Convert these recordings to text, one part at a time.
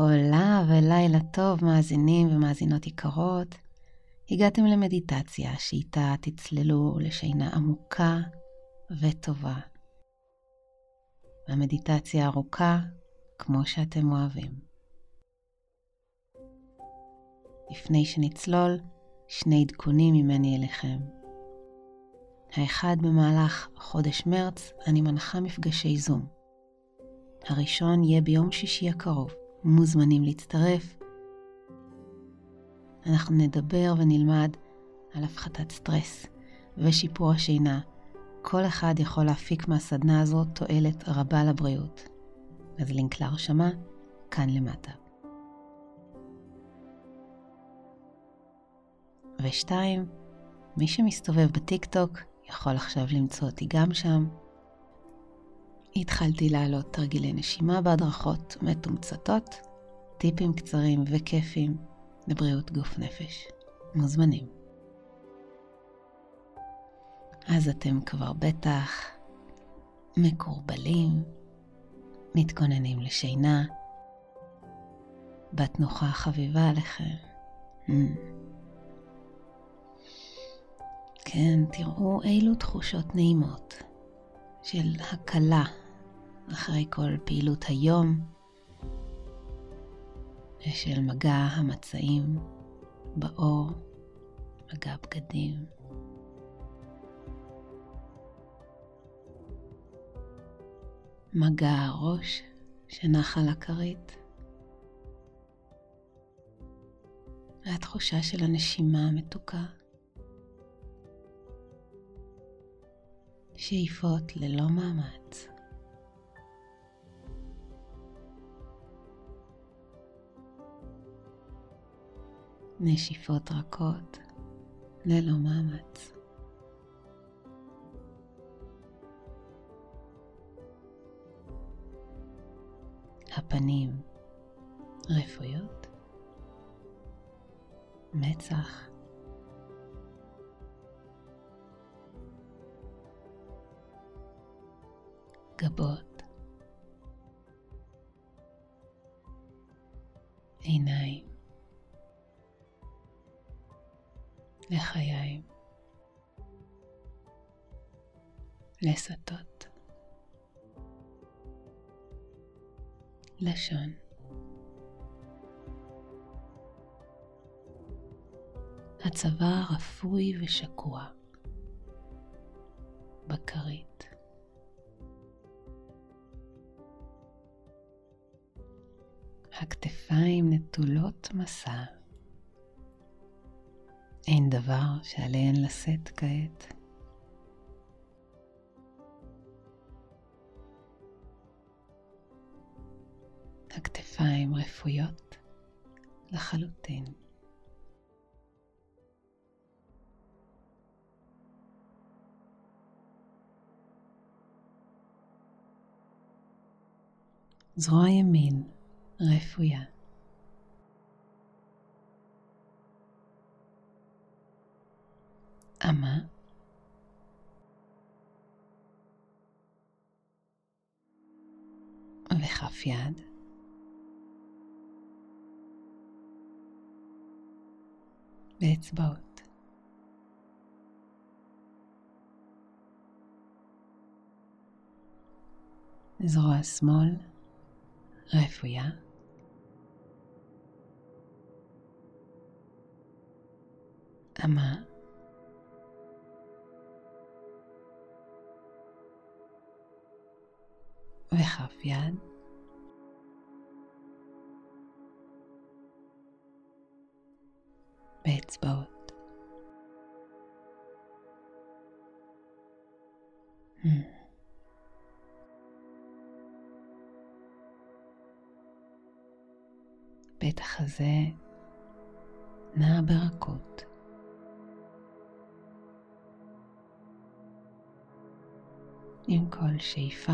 עולה ולילה טוב, מאזינים ומאזינות יקרות. הגעתם למדיטציה שאיתה תצללו לשינה עמוקה וטובה. המדיטציה ארוכה כמו שאתם אוהבים. לפני שנצלול, שני עדכונים ממני אליכם. האחד במהלך חודש מרץ אני מנחה מפגשי זום. הראשון יהיה ביום שישי הקרוב, מוזמנים להצטרף. אנחנו נדבר ונלמד על הפחתת סטרס ושיפור השינה. כל אחד יכול להפיק מהסדנה הזאת תועלת רבה לבריאות. אז לינק להרשמה כאן למטה. ושתיים, מי שמסתובב בטיקטוק יכול עכשיו למצוא אותי גם שם. התחלתי להעלות תרגילי נשימה בהדרכות מתומצתות, טיפים קצרים וכיפים לבריאות גוף נפש. מוזמנים. אז אתם כבר בטח מקורבלים, מתכוננים לשינה, בת נוחה חביבה עליכם. Mm. כן, תראו אילו תחושות נעימות של הקלה אחרי כל פעילות היום ושל מגע המצעים באור, מגע בגדים. מגע הראש שנח על הכרית. והתחושה של הנשימה המתוקה. שאיפות ללא מאמץ. נשיפות רכות ללא מאמץ. הפנים רפויות, מצח, גבות, עיניים, לחיים, לסתות, לשון. הצוואר רפוי ושקוע. בכרית. הכתפיים נטולות מסע. אין דבר שעליהן לשאת כעת. הכתפיים רפויות לחלוטין. זרוע ימין רפויה. אמה וכף יד. באצבעות. זרוע שמאל רפויה. אמה וכף יד. באצבעות. בית החזה נע ברכות. עם כל שאיפה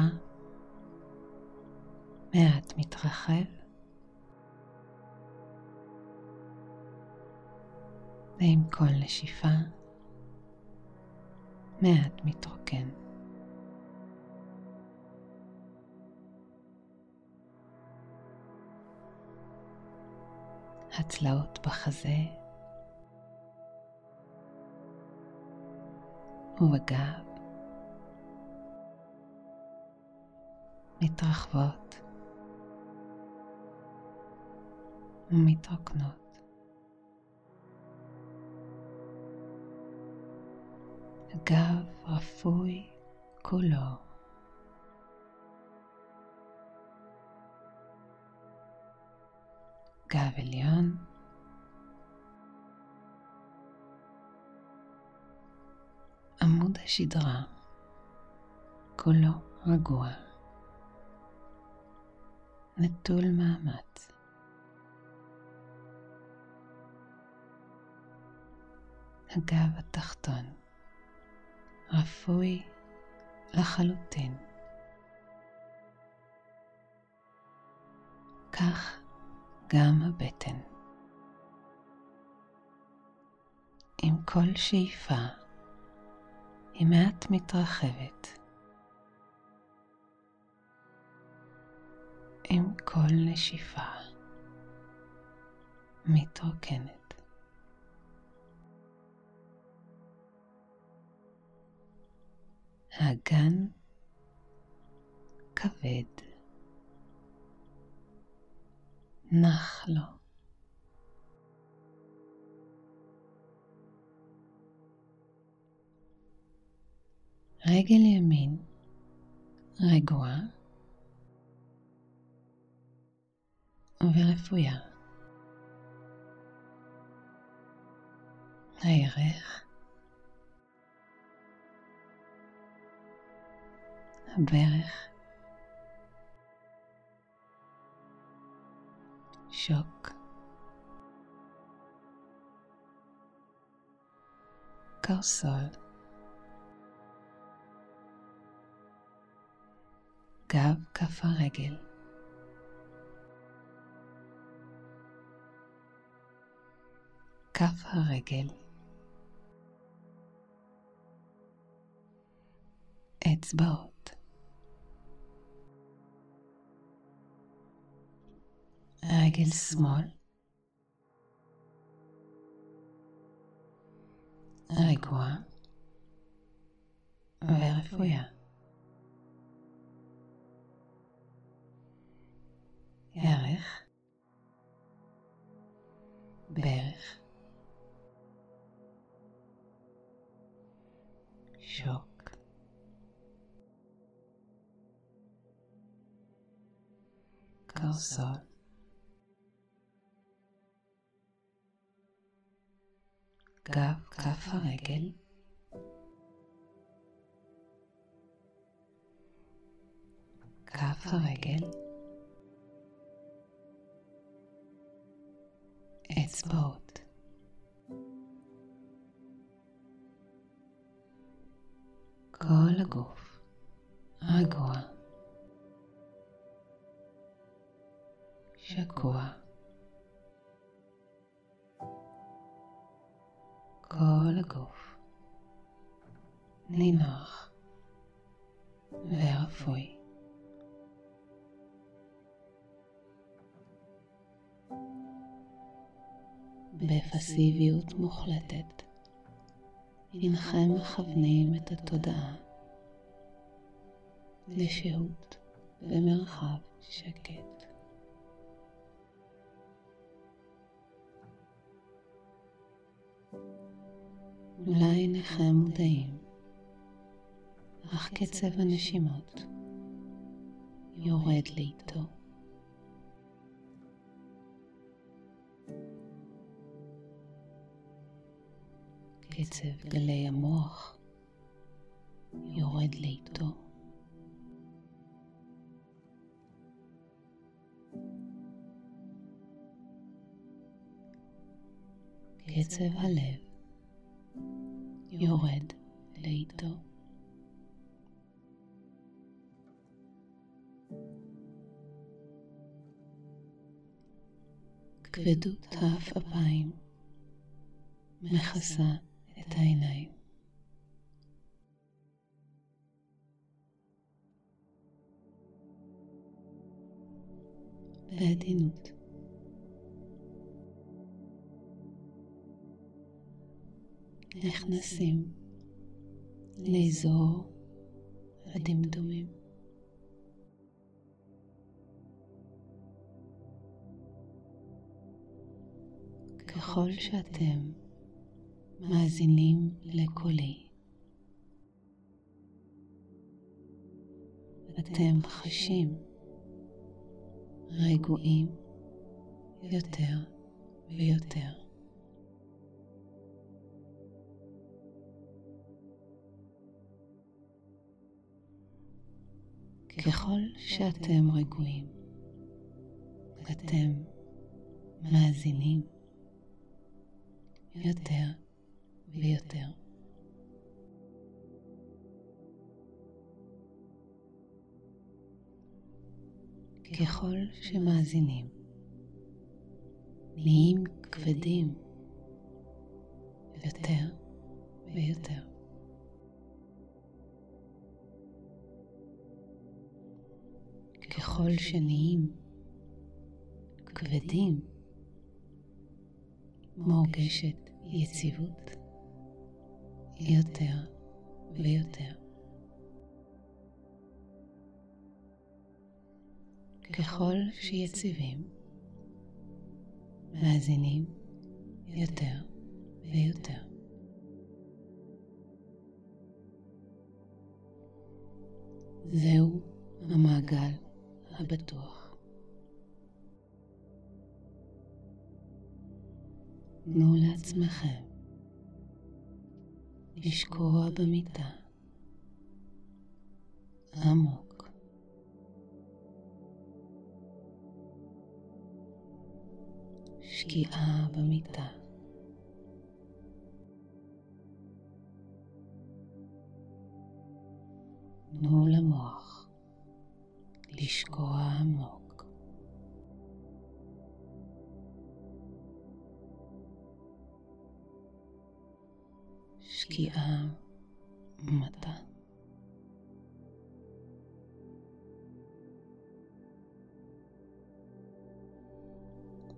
מעט מתרחב. ועם כל נשיפה מעט מתרוקן. הצלעות בחזה. ובגב. מתרחבות ומתרוקנות. הגב רפוי כולו. גב עליון. עמוד השדרה כולו רגוע, נטול מאמץ. הגב התחתון רפוי לחלוטין. כך גם הבטן. עם כל שאיפה היא מעט מתרחבת. עם כל נשיפה מתרוקנת. האגן כבד. נח לו. רגל ימין רגועה ורפויה. הירך, הברך, שוק, קרסול, גב כף הרגל, כף הרגל, אצבעות. רגל שמאל, רגועה. ורפויה. ירך, ברך, שוק, קרסול, גב כף הרגל, כף הרגל, אצבעות, כל הגוף רגוע, שקוע. כל הגוף נינוח ורפוי. בפסיביות מוחלטת הנכם מכוונים את התודעה לשהות במרחב שקט. אולי אינכם מודעים, אך קצב הנשימות יורד לאיתו. קצב גלי המוח יורד לאיתו. קצב הלב יורד לאיתו. כבדות העפעפיים מכסה את העיניים. בעדינות נכנסים לאזור הדמדומים. ככל שאתם מאזינים לקולי, אתם חשים רגועים יותר ויותר. ככל שאתם רגועים, אתם מאזינים יותר ויותר. ככל שמאזינים, נהיים כבדים יותר ויותר. ככל שנהיים כבדים, מורגשת יציבות יותר ויותר. ככל שיציבים, מאזינים יותר ויותר. זהו המעגל הבטוח. תנו לעצמכם לשקוע במיטה עמוק. שקיעה במיטה. תנו למוח לשקוע עמוק. שקיעה מטה.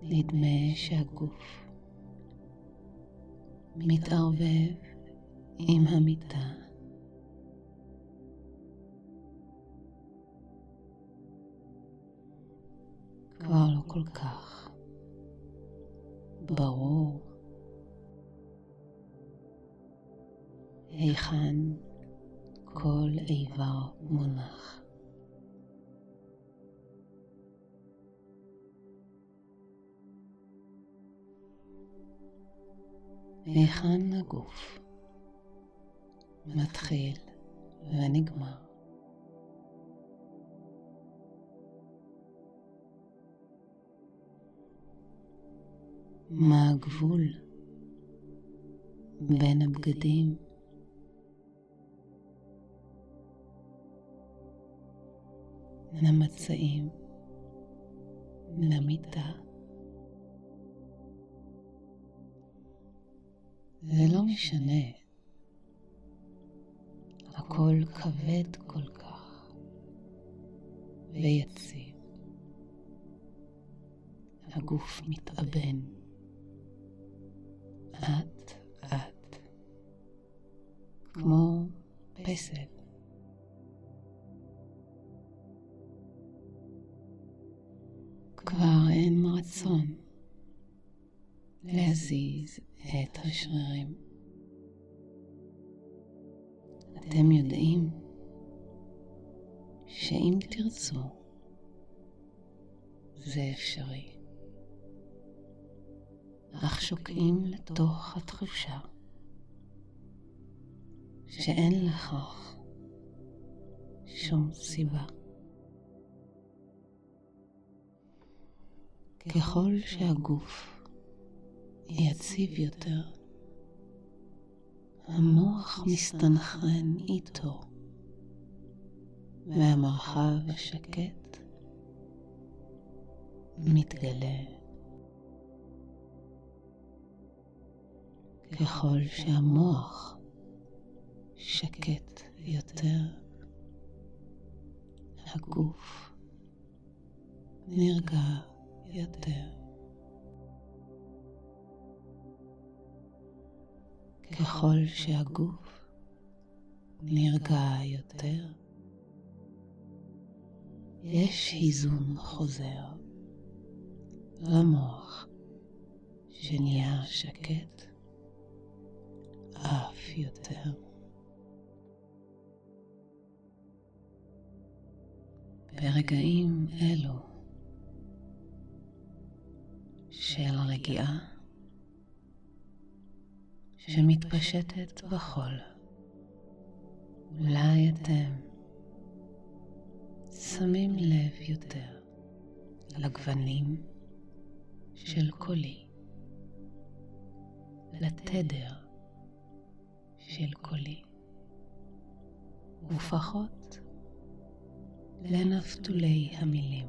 נדמה שהגוף מתערבב עם המיטה. כבר לא כל כך ברור היכן כל איבר מונח. היכן הגוף מתחיל ונגמר. מה הגבול בין הבגדים למצעים למיטה. זה לא משנה, הכל כבד כל כך ויציב. הגוף מתאבן אט אט, כמו פסל. כבר אין רצון להזיז את השרירים. אתם יודעים שאם תרצו, זה אפשרי. אך שוקעים לתוך התחושה שאין לכך שום סיבה. ככל שהגוף יציב יותר, המוח מסתנכרן איתו, והמרחב השקט מתגלה. ככל שהמוח שקט יותר, הגוף נרגע יותר. ככל שהגוף נרגע יותר, יש איזון חוזר למוח שנהיה שקט אף יותר. ברגעים אלו של רגיעה שמתפשטת בחול, אולי אתם שמים לב יותר לגוונים של קולי, לתדר של קולי, ופחות לנפתולי המילים.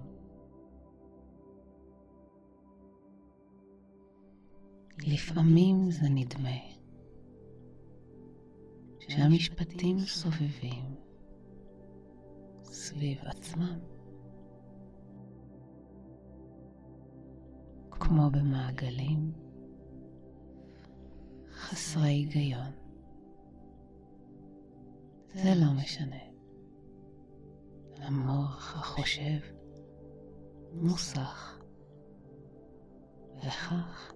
לפעמים זה נדמה שהמשפטים סובבים סביב עצמם, כמו במעגלים חסרי היגיון. זה לא משנה. המוח החושב מוסך, וכך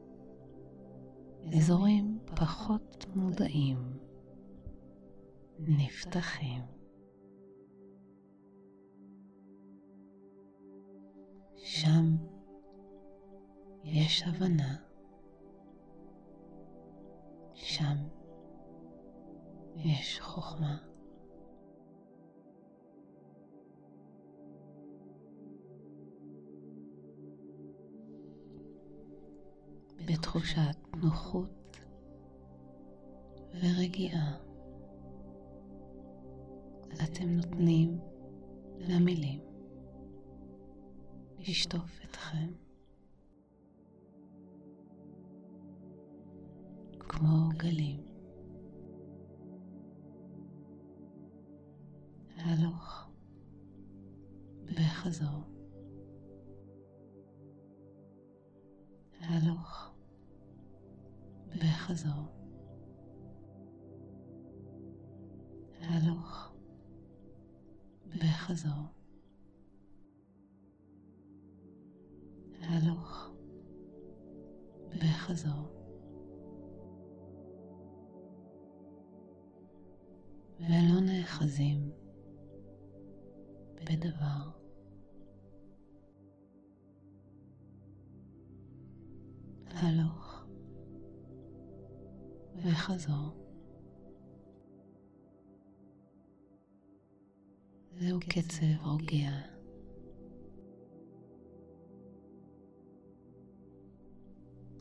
אזורים פחות מודעים נפתחים. שם יש הבנה, שם יש חוכמה. בתחושת נוחות ורגיעה. אתם נותנים למילים לשטוף אתכם כמו גלים. הלוך וחזור. הלוך וחזור. הלוך וחזור. הלוך וחזור. ולא נאחזים בדבר. הלוך וחזור. זהו קצב רוגע.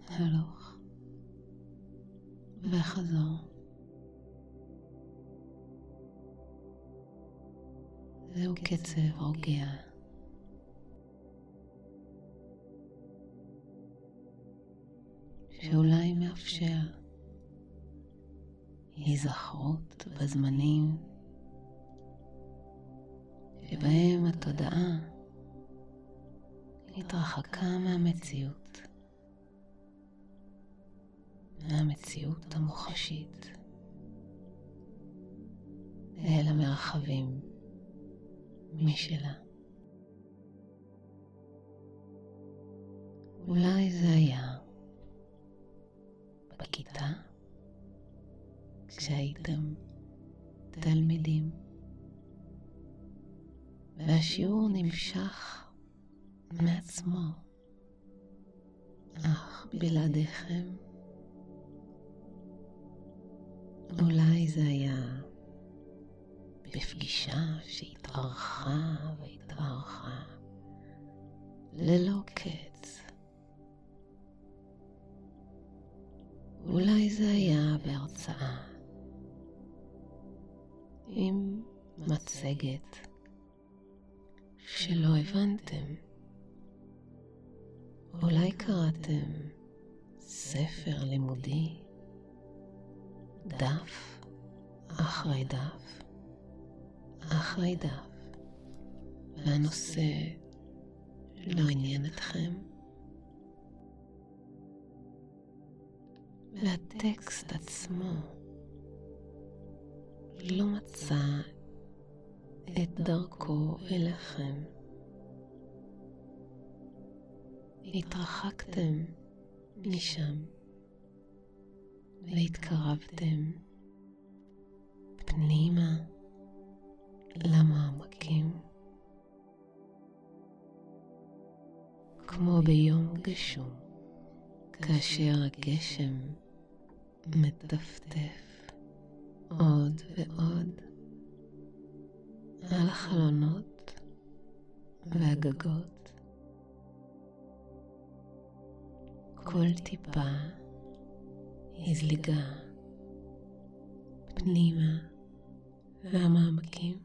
הלוך וחזור. זהו קצב רוגע. שאולי מאפשר היזכרות בזמנים שבהם התודעה התרחקה מהמציאות, מהמציאות המוחשית, אל המרחבים משלה. אולי זה היה בכיתה כשהייתם תלמידים והשיעור נמשך מעצמו, אך בלעדיכם אולי זה היה בפגישה שהתארכה והתארכה ללא קץ. אולי זה היה בהרצאה עם מצגת שלא הבנתם. אולי קראתם ספר לימודי, דף אחרי דף אחרי דף, והנושא לא עניין אתכם. והטקסט עצמו לא מצא את דרכו אליכם. התרחקתם משם והתקרבתם פנימה למעמקים. כמו ביום גשום, כאשר הגשם מטפטף עוד ועוד על החלונות והגגות. כל טיפה הזליגה פנימה והמעמקים.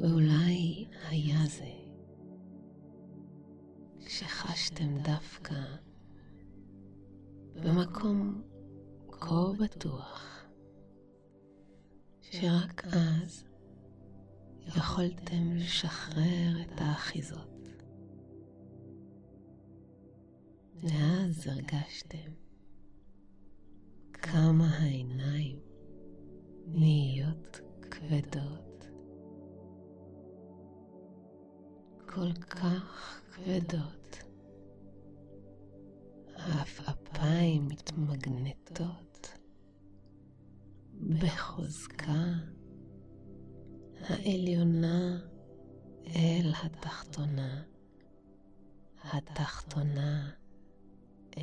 ואולי היה זה שחשתם דווקא במקום כה בטוח, שרק אז יכולתם לשחרר את האחיזות. ואז הרגשתם כמה העיניים נהיות כבדות, כל כך כבדות, העפעפיים מתמגנטות בחוזקה העליונה אל התחתונה, התחתונה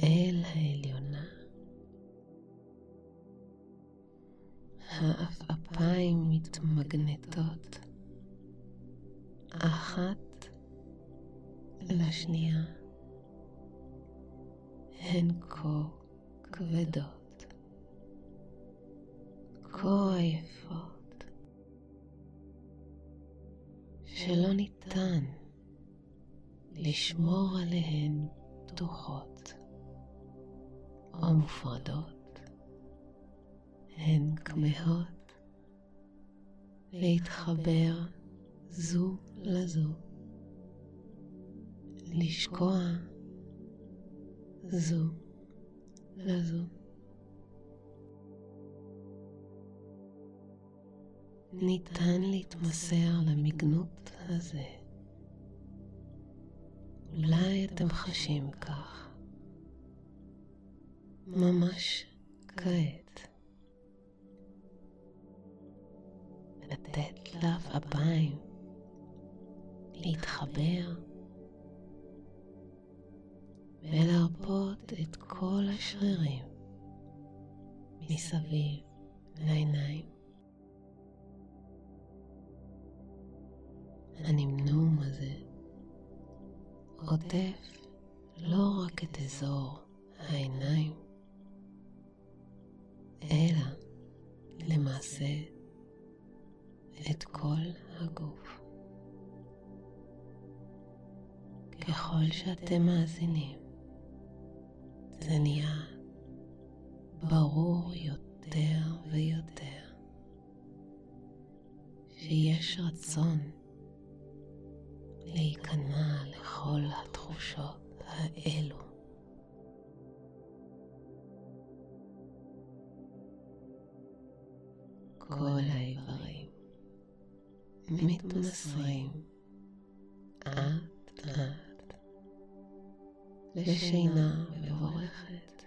אל העליונה. העפעפיים מתמגנטות אחת לשנייה. הן כה כבדות, כה עייפות, שלא ניתן לשמור עליהן פתוחות. או מופרדות, הן כמהות להתחבר זו לזו, לשקוע זו לזו. ניתן להתמסר למגנות הזה. אולי אתם חשים כך. ממש כעת. לתת לעפעפיים להתחבר ולהרפות את כל השרירים מסביב לעיניים. הנמנום הזה עוטף לא רק את אזור העיניים, אלא למעשה את כל הגוף. ככל שאתם מאזינים, זה נהיה ברור יותר ויותר שיש רצון להיכנע לכל התחושות האלו. כל האיברים מתמסרים אט אט לשינה מבורכת.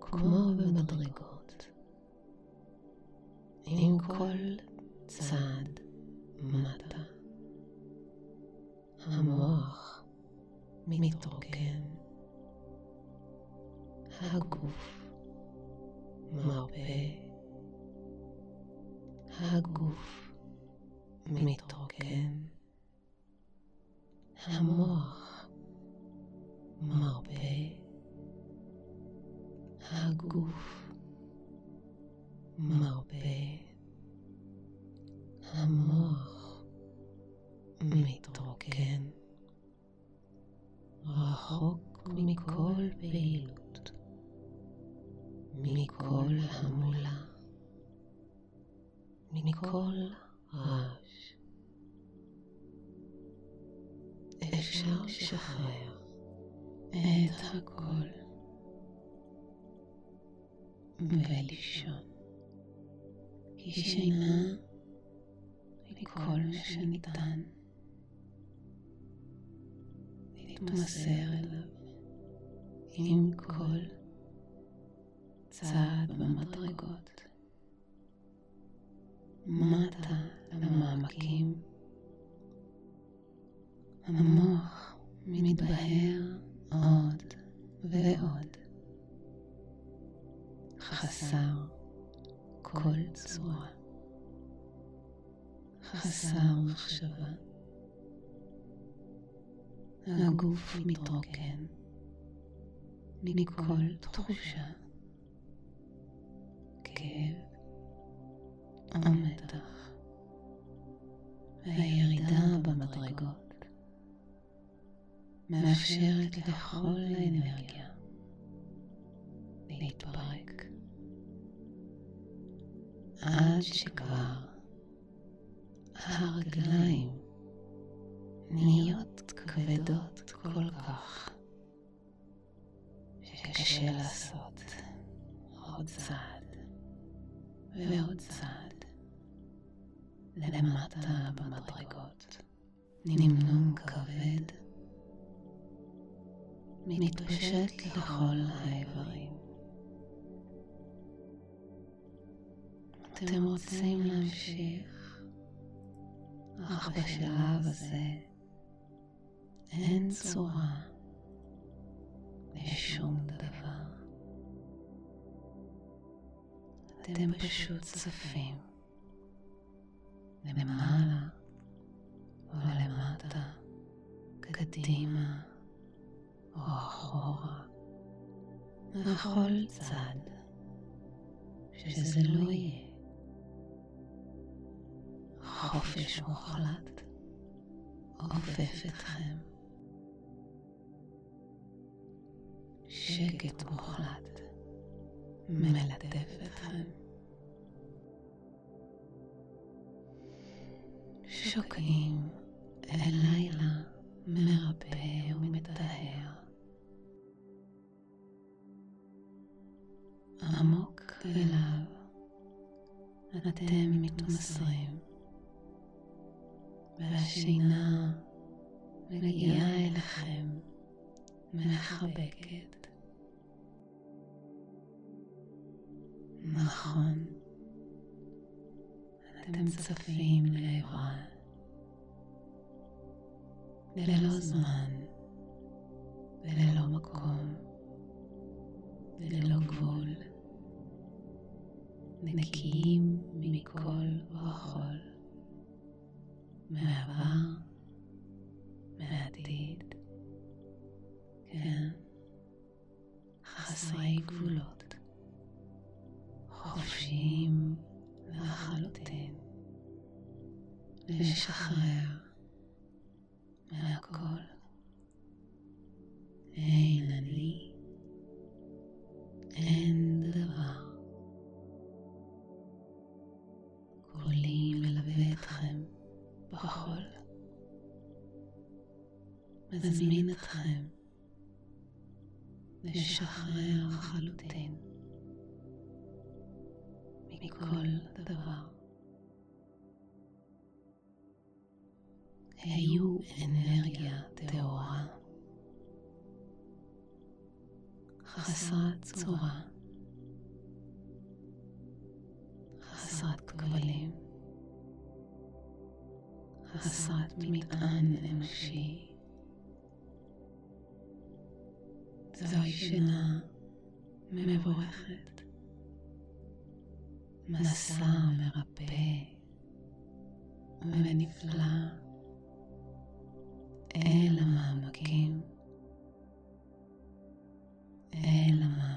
כמו במדרגות, עם כל צעד מטה, המוח מתרוקן. הגוף מרפה, הגוף מתרוקן, Um, כי שינה היא כל מה שניתן. להתמסר אליו עם כל צעד במדרגות. מטה למעמקים. המוח מתבהר עוד ועוד. חסר כל צורה. חסר מחשבה. הגוף מתרוקן מכל תחושה, כאב או מתח. והירידה במדרגות מאפשרת לכל האנרגיה להתפרק עד שכבר הרגליים נהיות כבדות כל כך שקשה לעשות עוד צעד ועוד צעד למטה במדרגות. נמנום כבד מתפשט לכל האיברים. אתם רוצים להמשיך, אך בשלב הזה אין צורה לשום דבר. אתם פשוט צפים למעלה ולמטה, קדימה או אחורה, לכל צד שזה לא יהיה. חופש מוחלט עופף אתכם. שקט מוחלט מלטף אתכם. שוקעים אל לילה מרפא ומטהר. עמוק אליו אתם מתמסרים. והשינה מגיעה אליכם מחבקת. נכון, אתם צפים לעברה ללא זמן וללא מקום וללא גבול, נקיים מכל וכל. מהעבר, מהעתיד, כן, חסרי גבולות, חופשיים לחלוטין, לשחרר לשחרר לחלוטין מכל דבר. היו אנרגיה טהורה, חסרת צורה, חסרת כבלים. חסרת מטען אנושי. זוהי שינה מבורכת, מסע מרפא ונפלא אל המעמקים, אל המעמקים.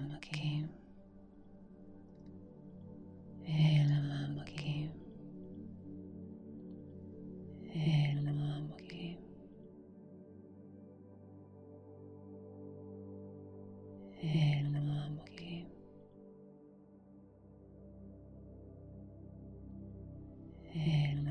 Exhale